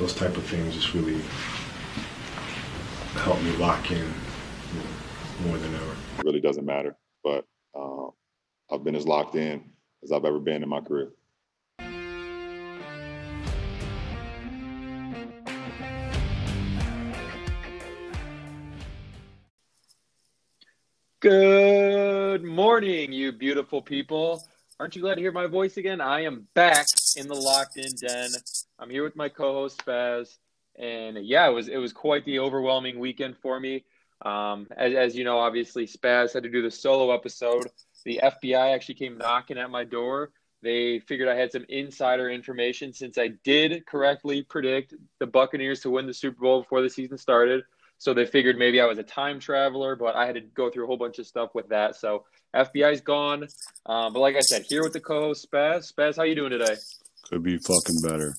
those type of things just really help me lock in you know, more than ever. It really doesn't matter, but uh, I've been as locked in as I've ever been in my career. Good morning, you beautiful people. Aren't you glad to hear my voice again? I am back in the locked in den. I'm here with my co-host Spaz, and yeah, it was it was quite the overwhelming weekend for me. Um, as, as you know, obviously Spaz had to do the solo episode. The FBI actually came knocking at my door. They figured I had some insider information since I did correctly predict the Buccaneers to win the Super Bowl before the season started. So they figured maybe I was a time traveler, but I had to go through a whole bunch of stuff with that. So FBI's gone. Um, but like I said, here with the co-host Spaz. Spaz, how you doing today? Could be fucking better.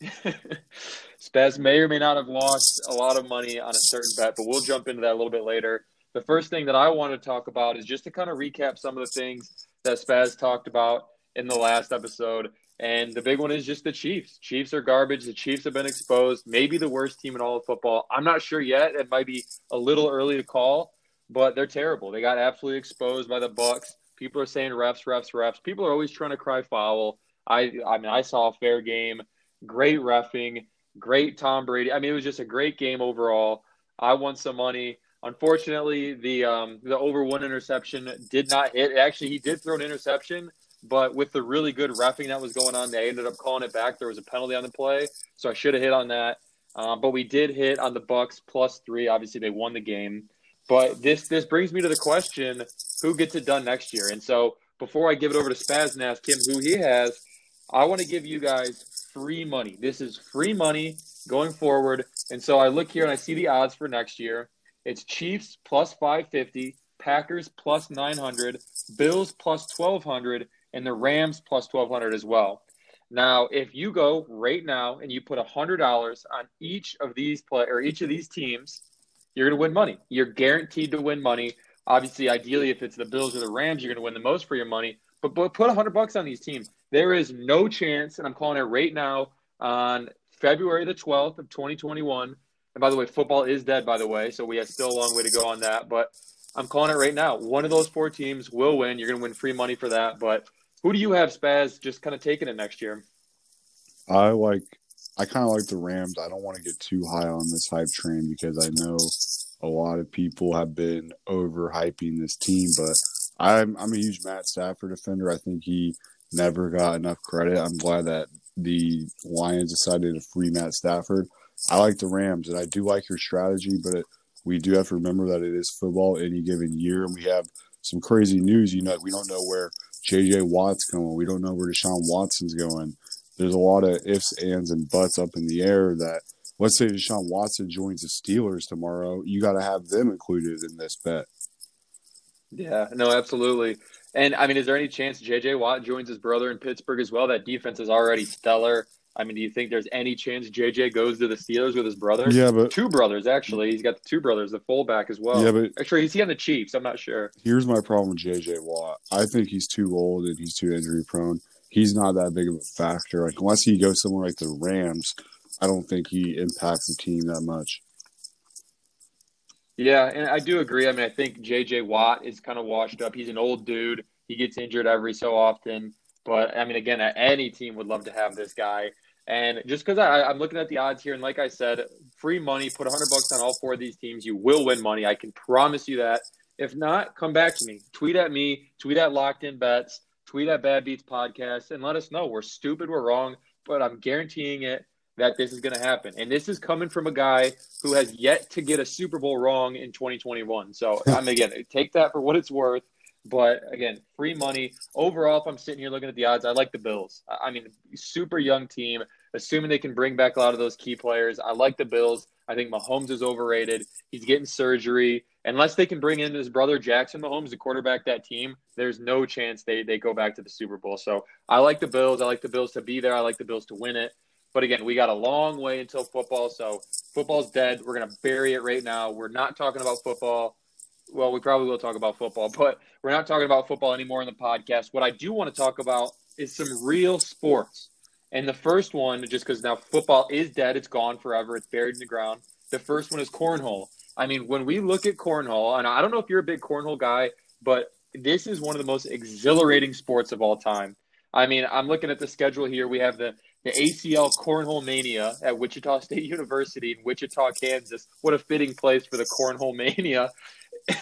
Spaz may or may not have lost a lot of money on a certain bet, but we'll jump into that a little bit later. The first thing that I want to talk about is just to kind of recap some of the things that Spaz talked about in the last episode. And the big one is just the Chiefs. Chiefs are garbage. The Chiefs have been exposed. Maybe the worst team in all of football. I'm not sure yet. It might be a little early to call, but they're terrible. They got absolutely exposed by the Bucks. People are saying refs, refs, refs. People are always trying to cry foul. I I mean I saw a fair game, great refing, great Tom Brady. I mean it was just a great game overall. I won some money. Unfortunately, the um, the over one interception did not hit. Actually, he did throw an interception, but with the really good refing that was going on, they ended up calling it back. There was a penalty on the play, so I should have hit on that. Um, but we did hit on the Bucks plus three. Obviously, they won the game. But this this brings me to the question: Who gets it done next year? And so, before I give it over to Spaz and ask him who he has, I want to give you guys free money. This is free money going forward. And so I look here and I see the odds for next year. It's Chiefs plus 550, Packers plus 900, Bills plus 1200, and the Rams plus 1200 as well. Now, if you go right now and you put $100 on each of these play or each of these teams, you're going to win money. You're guaranteed to win money. Obviously, ideally, if it's the Bills or the Rams, you're going to win the most for your money. But, but put 100 bucks on these teams. There is no chance, and I'm calling it right now on February the 12th of 2021. And by the way, football is dead, by the way, so we have still a long way to go on that. But I'm calling it right now. One of those four teams will win. You're going to win free money for that. But who do you have, Spaz, just kind of taking it next year? I like. I kind of like the Rams. I don't want to get too high on this hype train because I know a lot of people have been overhyping this team, but I'm I'm a huge Matt Stafford defender. I think he never got enough credit. I'm glad that the Lions decided to free Matt Stafford. I like the Rams, and I do like your strategy, but it, we do have to remember that it is football any given year, and we have some crazy news. You know, we don't know where J.J. Watt's going. We don't know where Deshaun Watson's going. There's a lot of ifs, ands, and buts up in the air that let's say Deshaun Watson joins the Steelers tomorrow, you got to have them included in this bet. Yeah, no, absolutely. And I mean, is there any chance JJ Watt joins his brother in Pittsburgh as well? That defense is already stellar. I mean, do you think there's any chance JJ goes to the Steelers with his brother? Yeah, but two brothers actually. He's got the two brothers, the fullback as well. Yeah, but actually, he's he on the Chiefs? I'm not sure. Here's my problem with JJ Watt. I think he's too old and he's too injury prone. He's not that big of a factor. Like unless he goes somewhere like the Rams, I don't think he impacts the team that much. Yeah, and I do agree. I mean, I think JJ Watt is kind of washed up. He's an old dude. He gets injured every so often. But I mean, again, any team would love to have this guy. And just because I'm looking at the odds here, and like I said, free money, put 100 bucks on all four of these teams, you will win money. I can promise you that. If not, come back to me. Tweet at me, tweet at Locked In Bets, tweet at Bad Beats Podcast, and let us know. We're stupid, we're wrong, but I'm guaranteeing it that this is going to happen. And this is coming from a guy who has yet to get a Super Bowl wrong in 2021. So, I mean, again, take that for what it's worth. But again, free money. Overall, if I'm sitting here looking at the odds, I like the Bills. I mean, super young team, assuming they can bring back a lot of those key players. I like the Bills. I think Mahomes is overrated. He's getting surgery. Unless they can bring in his brother Jackson Mahomes to quarterback that team, there's no chance they, they go back to the Super Bowl. So I like the Bills. I like the Bills to be there. I like the Bills to win it. But again, we got a long way until football. So football's dead. We're going to bury it right now. We're not talking about football. Well, we probably will talk about football, but we're not talking about football anymore in the podcast. What I do want to talk about is some real sports. And the first one, just because now football is dead, it's gone forever, it's buried in the ground. The first one is cornhole. I mean, when we look at cornhole, and I don't know if you're a big cornhole guy, but this is one of the most exhilarating sports of all time. I mean, I'm looking at the schedule here. We have the the ACL Cornhole Mania at Wichita State University in Wichita, Kansas. What a fitting place for the Cornhole Mania.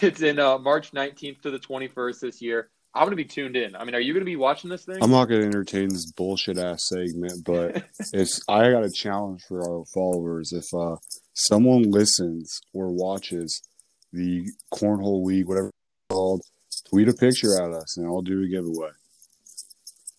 It's in uh, March 19th to the 21st this year. I'm going to be tuned in. I mean, are you going to be watching this thing? I'm not going to entertain this bullshit ass segment, but if I got a challenge for our followers, if uh, someone listens or watches the Cornhole League, whatever it's called, tweet a picture at us and I'll do a giveaway.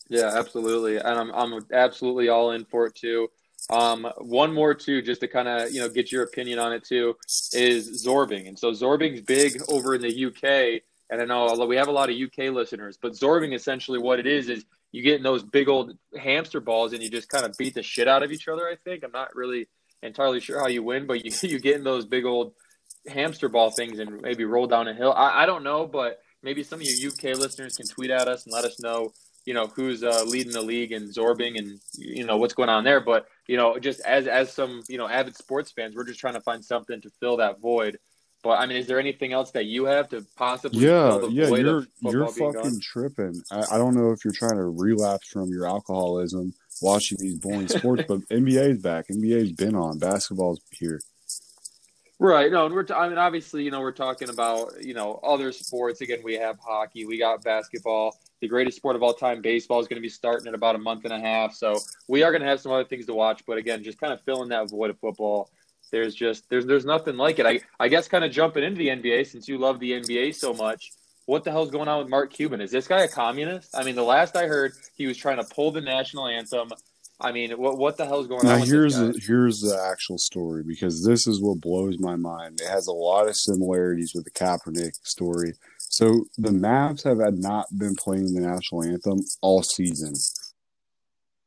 Yeah, absolutely, and I'm I'm absolutely all in for it too. Um, one more too, just to kind of you know get your opinion on it too, is Zorbing, and so Zorbing's big over in the UK, and I know although we have a lot of UK listeners, but Zorbing essentially what it is is you get in those big old hamster balls and you just kind of beat the shit out of each other. I think I'm not really entirely sure how you win, but you you get in those big old hamster ball things and maybe roll down a hill. I, I don't know, but maybe some of your UK listeners can tweet at us and let us know you know who's uh, leading the league and Zorbing and you know what's going on there. But you know, just as as some you know avid sports fans, we're just trying to find something to fill that void. But I mean, is there anything else that you have to possibly? Yeah, yeah, you're you're fucking gone? tripping. I, I don't know if you're trying to relapse from your alcoholism watching these boring sports, but NBA's back. NBA's been on. Basketball's here. Right. No, and we're. T- I mean, obviously, you know, we're talking about you know other sports. Again, we have hockey, we got basketball. The greatest sport of all time, baseball, is going to be starting in about a month and a half. So we are going to have some other things to watch. But again, just kind of filling that void of football. There's just there's there's nothing like it. I I guess kind of jumping into the NBA since you love the NBA so much. What the hell's going on with Mark Cuban? Is this guy a communist? I mean, the last I heard, he was trying to pull the national anthem I mean, what what the hell's going now, on? Now here's the, here's the actual story because this is what blows my mind. It has a lot of similarities with the Kaepernick story. So the Mavs have had not been playing the national anthem all season.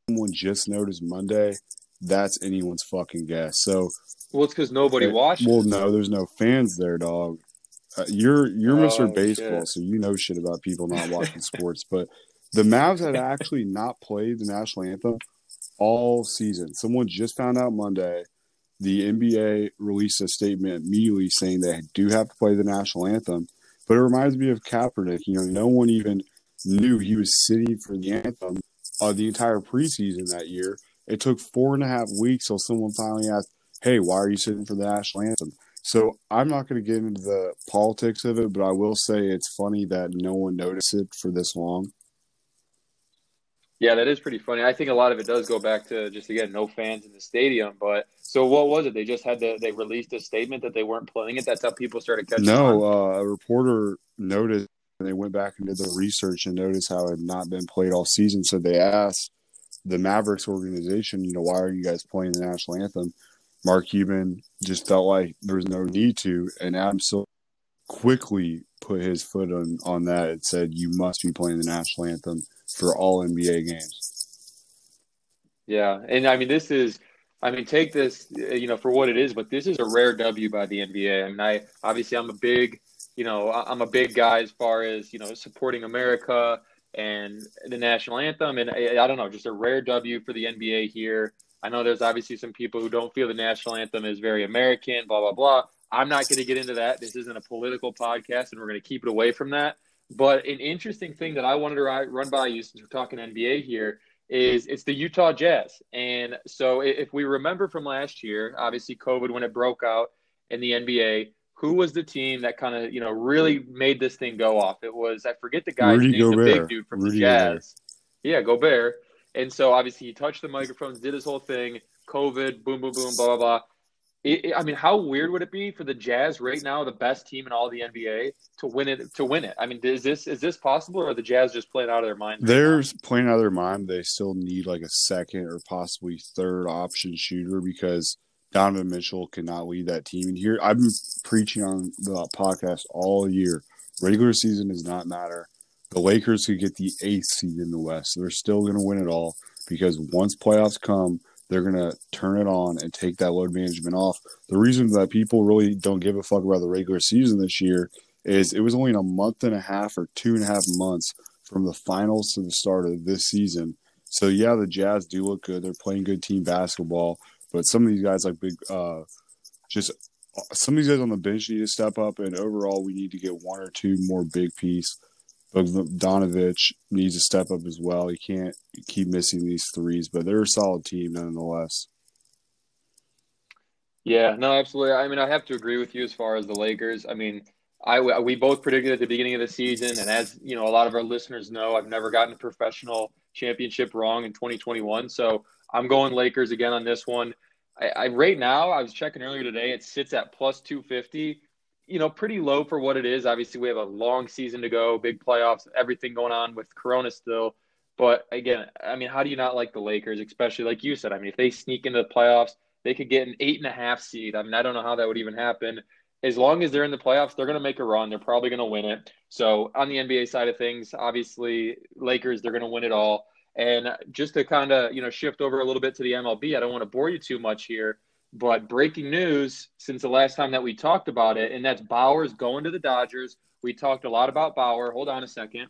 Someone just noticed Monday. That's anyone's fucking guess. So well, it's because nobody it, watched. Well, no, there's no fans there, dog. Uh, you're you're oh, Mr. Baseball, shit. so you know shit about people not watching sports. But the Mavs had actually not played the national anthem all season. Someone just found out Monday. The NBA released a statement immediately saying they do have to play the national anthem. But it reminds me of Kaepernick. You know, no one even knew he was sitting for the anthem uh, the entire preseason that year. It took four and a half weeks till someone finally asked, "Hey, why are you sitting for the national anthem?" So I'm not going to get into the politics of it, but I will say it's funny that no one noticed it for this long. Yeah, that is pretty funny. I think a lot of it does go back to just again no fans in the stadium. But so what was it? They just had to they released a statement that they weren't playing it. That's how people started catching. No, uh, a reporter noticed and they went back and did the research and noticed how it had not been played all season. So they asked the Mavericks organization, you know, why are you guys playing the national anthem? Mark Cuban just felt like there was no need to, and Adam Silver quickly put his foot on on that and said, "You must be playing the national anthem." For all NBA games. Yeah, and I mean this is, I mean take this, you know, for what it is, but this is a rare W by the NBA. I mean, I obviously I'm a big, you know, I'm a big guy as far as you know supporting America and the national anthem, and I, I don't know, just a rare W for the NBA here. I know there's obviously some people who don't feel the national anthem is very American, blah blah blah. I'm not going to get into that. This isn't a political podcast, and we're going to keep it away from that. But an interesting thing that I wanted to run by you since we're talking NBA here is it's the Utah Jazz. And so if we remember from last year, obviously COVID when it broke out in the NBA, who was the team that kind of, you know, really made this thing go off? It was I forget the guy's Rudy name, Gobert. the big dude from Rudy the Jazz. Gobert. Yeah, Gobert. And so obviously he touched the microphones, did his whole thing, COVID, boom, boom, boom, blah, blah, blah. It, I mean, how weird would it be for the Jazz right now, the best team in all the NBA, to win it? To win it, I mean, is this is this possible, or the Jazz just playing out of their mind? They're right playing out of their mind. They still need like a second or possibly third option shooter because Donovan Mitchell cannot lead that team. And here, I've been preaching on the podcast all year. Regular season does not matter. The Lakers could get the eighth seed in the West. They're still going to win it all because once playoffs come, they're to turn it on and take that load management off. The reason that people really don't give a fuck about the regular season this year is it was only in a month and a half or two and a half months from the finals to the start of this season So yeah, the Jazz do look good. They're playing good team basketball, but some of these guys like big, uh, just some of these guys on the bench need to step up. And overall, we need to get one or two more big piece. Bogdanovich needs to step up as well. He can't keep missing these threes, but they're a solid team nonetheless. Yeah, no, absolutely. I mean, I have to agree with you as far as the Lakers. I mean, I we both predicted at the beginning of the season, and as you know, a lot of our listeners know, I've never gotten a professional championship wrong in 2021. So I'm going Lakers again on this one. I, I right now, I was checking earlier today, it sits at plus 250. You know, pretty low for what it is. Obviously, we have a long season to go, big playoffs, everything going on with Corona still. But again, I mean, how do you not like the Lakers, especially like you said? I mean, if they sneak into the playoffs, they could get an eight and a half seed. I mean, I don't know how that would even happen. As long as they're in the playoffs, they're going to make a run. They're probably going to win it. So on the NBA side of things, obviously Lakers, they're going to win it all. And just to kind of you know shift over a little bit to the MLB, I don't want to bore you too much here, but breaking news since the last time that we talked about it, and that's Bauer's going to the Dodgers. We talked a lot about Bauer. Hold on a second.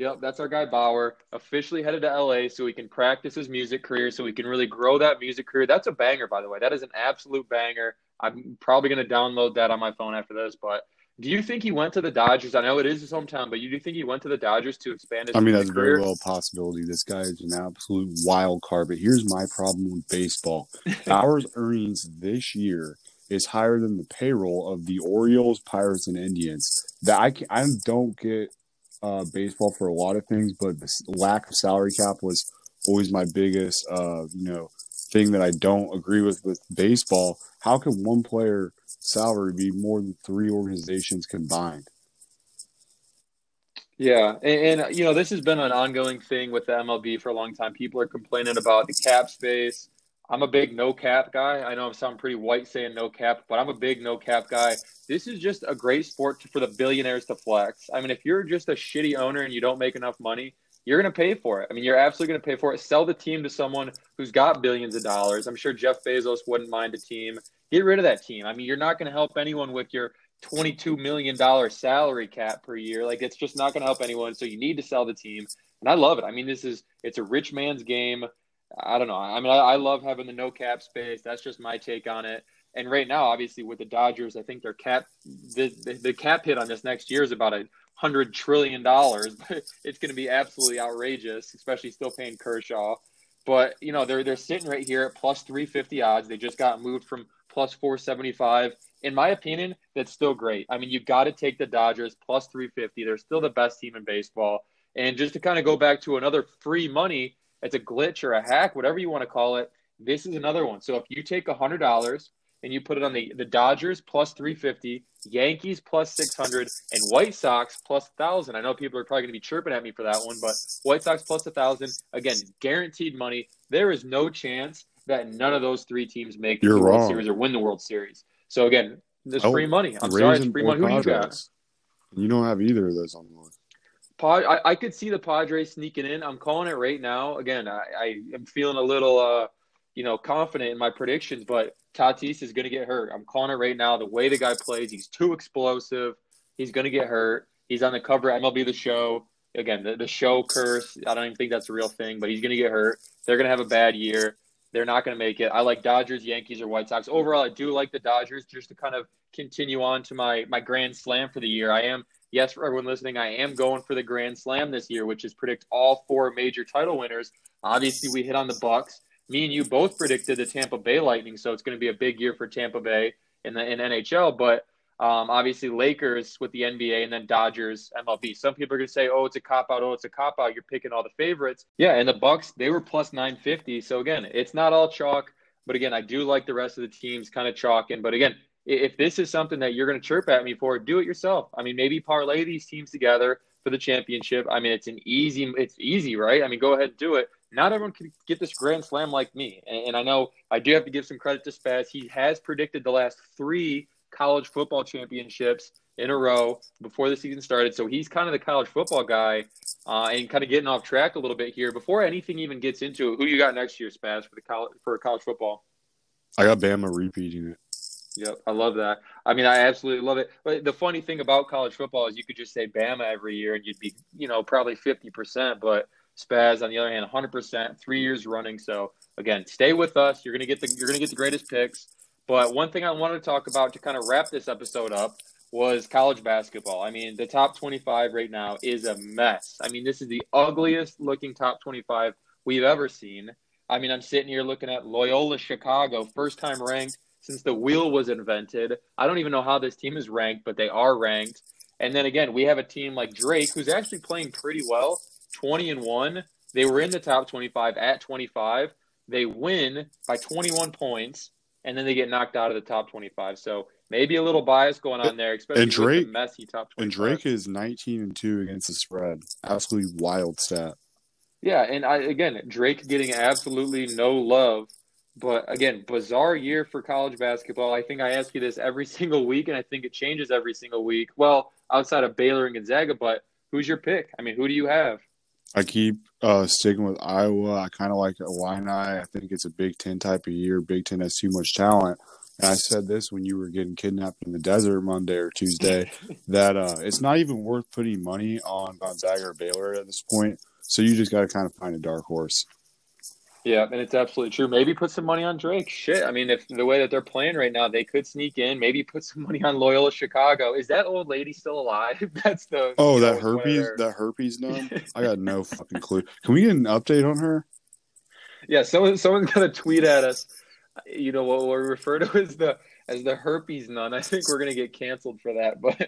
Yep, that's our guy Bauer. Officially headed to LA so he can practice his music career, so he can really grow that music career. That's a banger, by the way. That is an absolute banger. I'm probably going to download that on my phone after this. But do you think he went to the Dodgers? I know it is his hometown, but you do think he went to the Dodgers to expand his? I mean, that's career? very well a possibility. This guy is an absolute wild card. But here's my problem with baseball: Bauer's earnings this year is higher than the payroll of the Orioles, Pirates, and Indians. That I can, I don't get uh, baseball for a lot of things, but the lack of salary cap was always my biggest, uh, you know, thing that I don't agree with with baseball. How can one player salary be more than three organizations combined? Yeah, and, and, uh, you know this has been an ongoing thing with the MLB for a long time. People are complaining about the cap space. I'm a big no cap guy. I know I sound pretty white saying no cap, but I'm a big no cap guy. This is just a great sport for the billionaires to flex. I mean, if you're just a shitty owner and you don't make enough money, you're going to pay for it. I mean, you're absolutely going to pay for it. Sell the team to someone who's got billions of dollars. I'm sure Jeff Bezos wouldn't mind a team. Get rid of that team. I mean, you're not going to help anyone with your $22 million salary cap per year. Like, it's just not going to help anyone. So you need to sell the team. And I love it. I mean, this is, it's a rich man's game. I don't know. I mean, I, I, love having the no cap space. That's just my take on it. And right now, obviously, with the Dodgers, I think their cap the, the, the cap hit on this next year is about a hundred trillion dollars. it's going to be absolutely outrageous, especially still paying Kershaw. But you know, they're they're sitting right here at plus three fifty odds. They just got moved from plus four seventy five. In my opinion, that's still great. I mean, you got to take the Dodgers plus three fifty. They're still the best team in baseball. And just to kind of go back to another free money it's a glitch or a hack, whatever you want to call it. This is another one. So if you take hundred dollars and you put it on the the Dodgers plus three fifty, Yankees plus six hundred, and White Sox plus thousand. I know people are probably going to be chirping at me for that one, but White Sox plus a thousand again, guaranteed money. There is no chance that none of those three teams make You're the World wrong. Series or win the World Series. So again, there's Oh, free money. I'm sorry, it's free money. Who do you got? You don't have either of those on the list. Pod, I, I could see the Padres sneaking in. I'm calling it right now. Again, I, I am feeling a little, uh, you know, confident in my predictions, but Tatis is going to get hurt. I'm calling it right now. The way the guy plays, he's too explosive. He's going to get hurt. He's on the cover of MLB The Show. Again, the, the show curse. I don't even think that's a real thing, but he's going to get hurt. They're going to have a bad year. They're not going to make it. I like Dodgers, Yankees, or White Sox. Overall, I do like the Dodgers. Just to kind of continue on to my my grand slam for the year, I am yes, for everyone listening, I am going for the Grand Slam this year, which is predict all four major title winners. Obviously, we hit on the Bucks. Me and you both predicted the Tampa Bay Lightning, so it's going to be a big year for Tampa Bay in the in NHL. But um, obviously, Lakers with the NBA, and then Dodgers, MLB. Some people are going to say, "Oh, it's a cop out. Oh, it's a cop out. You're picking all the favorites." Yeah, and the Bucks they were plus nine fifty. So again, it's not all chalk. But again, I do like the rest of the teams kind of chalking. But again, if this is something that you're going to chirp at me for, do it yourself. I mean, maybe parlay these teams together for the championship. I mean, it's an easy, it's easy, right? I mean, go ahead and do it. Not everyone can get this grand slam like me, and, and I know I do have to give some credit to Spaz. He has predicted the last three college football championships in a row before the season started, so he's kind of the college football guy, uh, and kind of getting off track a little bit here. Before anything even gets into it, who you got next year, Spaz, for the college for college football? I got Bama repeating it. Yep, I love that. I mean, I absolutely love it. But the funny thing about college football is you could just say Bama every year and you'd be, you know, probably 50%, but Spaz on the other hand 100%, 3 years running. So, again, stay with us. You're going to get the you're going to get the greatest picks. But one thing I wanted to talk about to kind of wrap this episode up was college basketball. I mean, the top 25 right now is a mess. I mean, this is the ugliest looking top 25 we've ever seen. I mean, I'm sitting here looking at Loyola Chicago, first time ranked since the wheel was invented. I don't even know how this team is ranked, but they are ranked. And then again, we have a team like Drake who's actually playing pretty well, 20 and 1. They were in the top 25 at 25. They win by 21 points and then they get knocked out of the top 25. So maybe a little bias going on there, especially And Drake- with the messy top 25. And Drake is 19 and 2 against the spread. Absolutely wild stat. Yeah, and I again, Drake getting absolutely no love. But again, bizarre year for college basketball. I think I ask you this every single week, and I think it changes every single week. Well, outside of Baylor and Gonzaga, but who's your pick? I mean, who do you have? I keep uh, sticking with Iowa. I kind of like Illini. I think it's a Big Ten type of year. Big Ten has too much talent. And I said this when you were getting kidnapped in the desert Monday or Tuesday that uh, it's not even worth putting money on Gonzaga or Baylor at this point. So you just got to kind of find a dark horse. Yeah, and it's absolutely true. Maybe put some money on Drake. Shit, I mean, if the way that they're playing right now, they could sneak in. Maybe put some money on Loyola Chicago. Is that old lady still alive? That's the Oh, that herpes, that herpes numb. I got no fucking clue. Can we get an update on her? Yeah, someone someone's gonna tweet at us. You know what we refer to as the as the herpes nun. I think we're gonna get canceled for that, but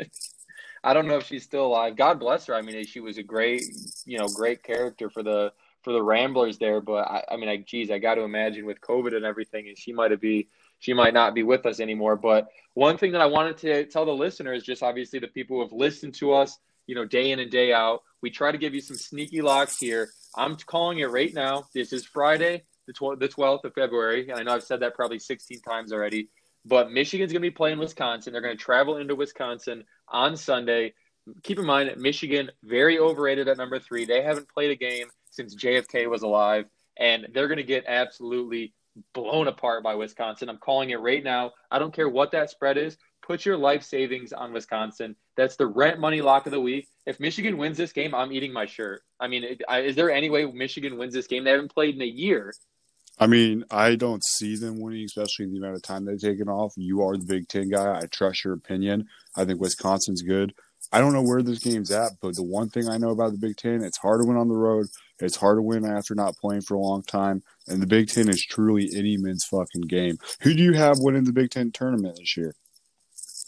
I don't know if she's still alive. God bless her. I mean, she was a great, you know, great character for the for the Ramblers there. But I, I mean, I, geez, I got to imagine with COVID and everything, and she might be she might not be with us anymore. But one thing that I wanted to tell the listeners, just obviously the people who have listened to us, you know, day in and day out, we try to give you some sneaky locks here. I'm calling it right now. This is Friday, the, tw- the 12th of February. And I know I've said that probably 16 times already. But Michigan's going to be playing Wisconsin. They're going to travel into Wisconsin on Sunday. Keep in mind, Michigan, very overrated at number three. They haven't played a game since JFK was alive. And they're going to get absolutely blown apart by Wisconsin. I'm calling it right now. I don't care what that spread is. Put your life savings on Wisconsin. That's the rent money lock of the week. If Michigan wins this game, I'm eating my shirt. I mean, is there any way Michigan wins this game? They haven't played in a year. I mean, I don't see them winning, especially the amount of time they've taken off. You are the Big Ten guy. I trust your opinion. I think Wisconsin's good. I don't know where this game's at, but the one thing I know about the Big Ten, it's hard to win on the road. It's hard to win after not playing for a long time. And the Big Ten is truly any man's fucking game. Who do you have winning the Big Ten tournament this year?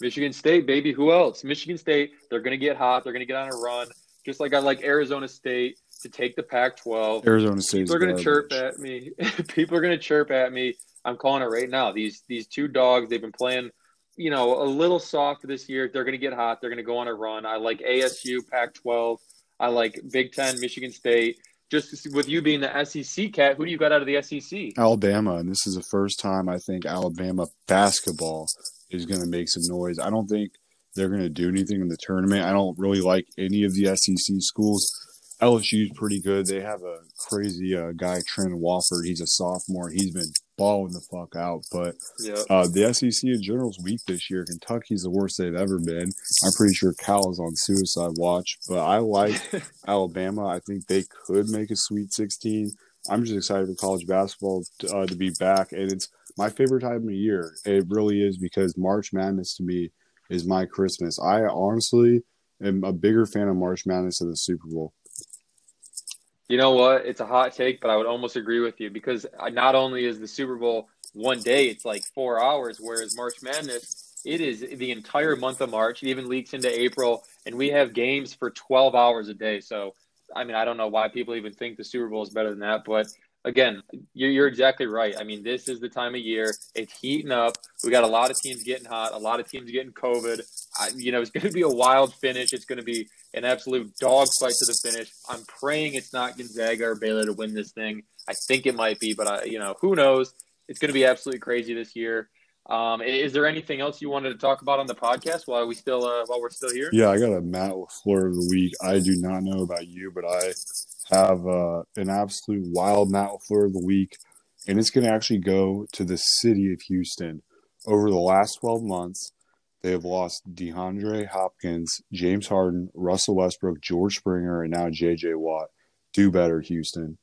Michigan State, baby. Who else? Michigan State. They're going to get hot. They're going to get on a run. Just like I like Arizona State to take the Pac-12. Arizona State. People are going to chirp at me. People are going to chirp at me. I'm calling it right now. These these two dogs, they've been playing, you know, a little soft this year. They're going to get hot. They're going to go on a run. I like ASU, Pac-12. I like Big Ten, Michigan State. Just with you being the SEC cat, who do you got out of the SEC? Alabama, and this is the first time I think Alabama basketball is going to make some noise. I don't think they're going to do anything in the tournament. I don't really like any of the SEC schools. LSU's pretty good. They have a crazy uh, guy, Trent Watford. He's a sophomore. He's been balling the fuck out. But Yeah. uh, the SEC in general is weak this year. Kentucky's the worst they've ever been. I'm pretty sure Cal is on suicide watch. But I like Alabama. I think they could make a Sweet 16. I'm just excited for college basketball to, uh, to be back, and it's my favorite time of year. It really is because March Madness to me is my Christmas. I honestly am a bigger fan of March Madness than the Super Bowl. You know what? It's a hot take, but I would almost agree with you because not only is the Super Bowl one day, it's like four hours, whereas March Madness, it is the entire month of March. It even leaks into April, and we have games for 12 hours a day. So, I mean, I don't know why people even think the Super Bowl is better than that, but again, you're, you're exactly right. I mean, this is the time of year. It's heating up. We got a lot of teams getting hot, a lot of teams getting COVID. I, you know, it's going to be a wild finish. It's going to be an absolute dogfight to the finish. I'm praying it's not Gonzaga or Baylor to win this thing. I think it might be, but I, you know, who knows? It's going to be absolutely crazy this year. Um, is there anything else you wanted to talk about on the podcast while we still uh, while we're still here? Yeah, I got a Matt LaFleur of the week. I do not know about you, but I have uh, an absolute wild Matt LaFleur of the week, and it's going to actually go to the city of Houston. over the last 12 months, they have lost DeAndre Hopkins, James Harden, Russell Westbrook, George Springer, and now JJ Watt. Do better, Houston.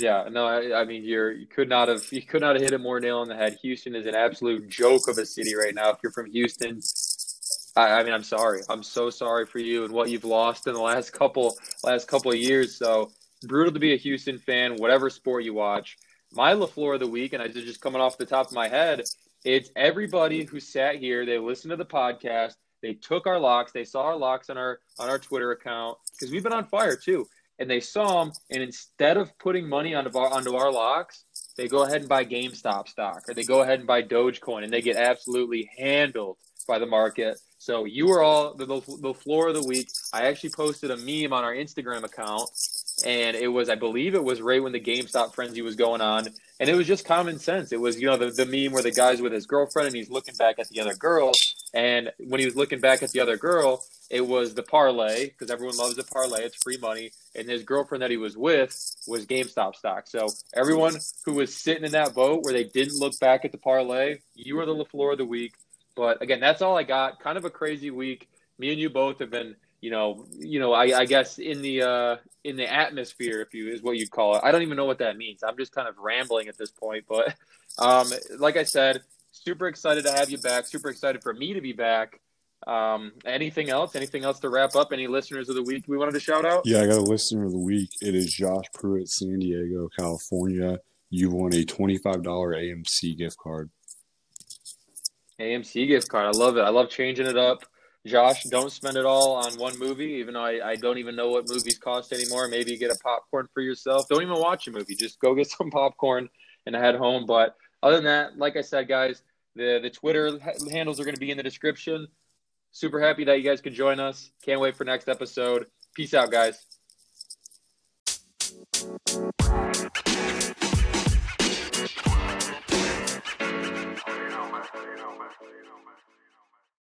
Yeah, no, I, I mean you're you could not have you could not have hit it more nail on the head. Houston is an absolute joke of a city right now. If you're from Houston, I, I mean I'm sorry. I'm so sorry for you and what you've lost in the last couple last couple of years. So brutal to be a Houston fan, whatever sport you watch. My LaFleur of the week, and I just coming off the top of my head, it's everybody who sat here, they listened to the podcast, they took our locks, they saw our locks on our on our Twitter account because we've been on fire too and they saw them, and instead of putting money onto our, onto our locks, they go ahead and buy GameStop stock, or they go ahead and buy Dogecoin, and they get absolutely handled by the market. So you were all the, the, the floor of the week. I actually posted a meme on our Instagram account, and it was, I believe, it was right when the GameStop frenzy was going on, and it was just common sense. It was, you know, the, the meme where the guy's with his girlfriend and he's looking back at the other girl, and when he was looking back at the other girl, it was the parlay because everyone loves the parlay. It's free money. And his girlfriend that he was with was GameStop stock. So everyone who was sitting in that boat where they didn't look back at the parlay, you were the LaFleur of the week. But again, that's all I got. Kind of a crazy week. Me and you both have been, you know, you know, I, I guess in the uh, in the atmosphere, if you is what you call it. I don't even know what that means. I'm just kind of rambling at this point. But um, like I said, super excited to have you back. Super excited for me to be back. Um, anything else? Anything else to wrap up? Any listeners of the week we wanted to shout out? Yeah, I got a listener of the week. It is Josh Pruitt, San Diego, California. You won a $25 AMC gift card. AMC gift card. I love it. I love changing it up. Josh, don't spend it all on one movie, even though I, I don't even know what movies cost anymore. Maybe get a popcorn for yourself. Don't even watch a movie. Just go get some popcorn and head home. But other than that, like I said, guys, the, the Twitter handles are going to be in the description. Super happy that you guys could join us. Can't wait for next episode. Peace out, guys.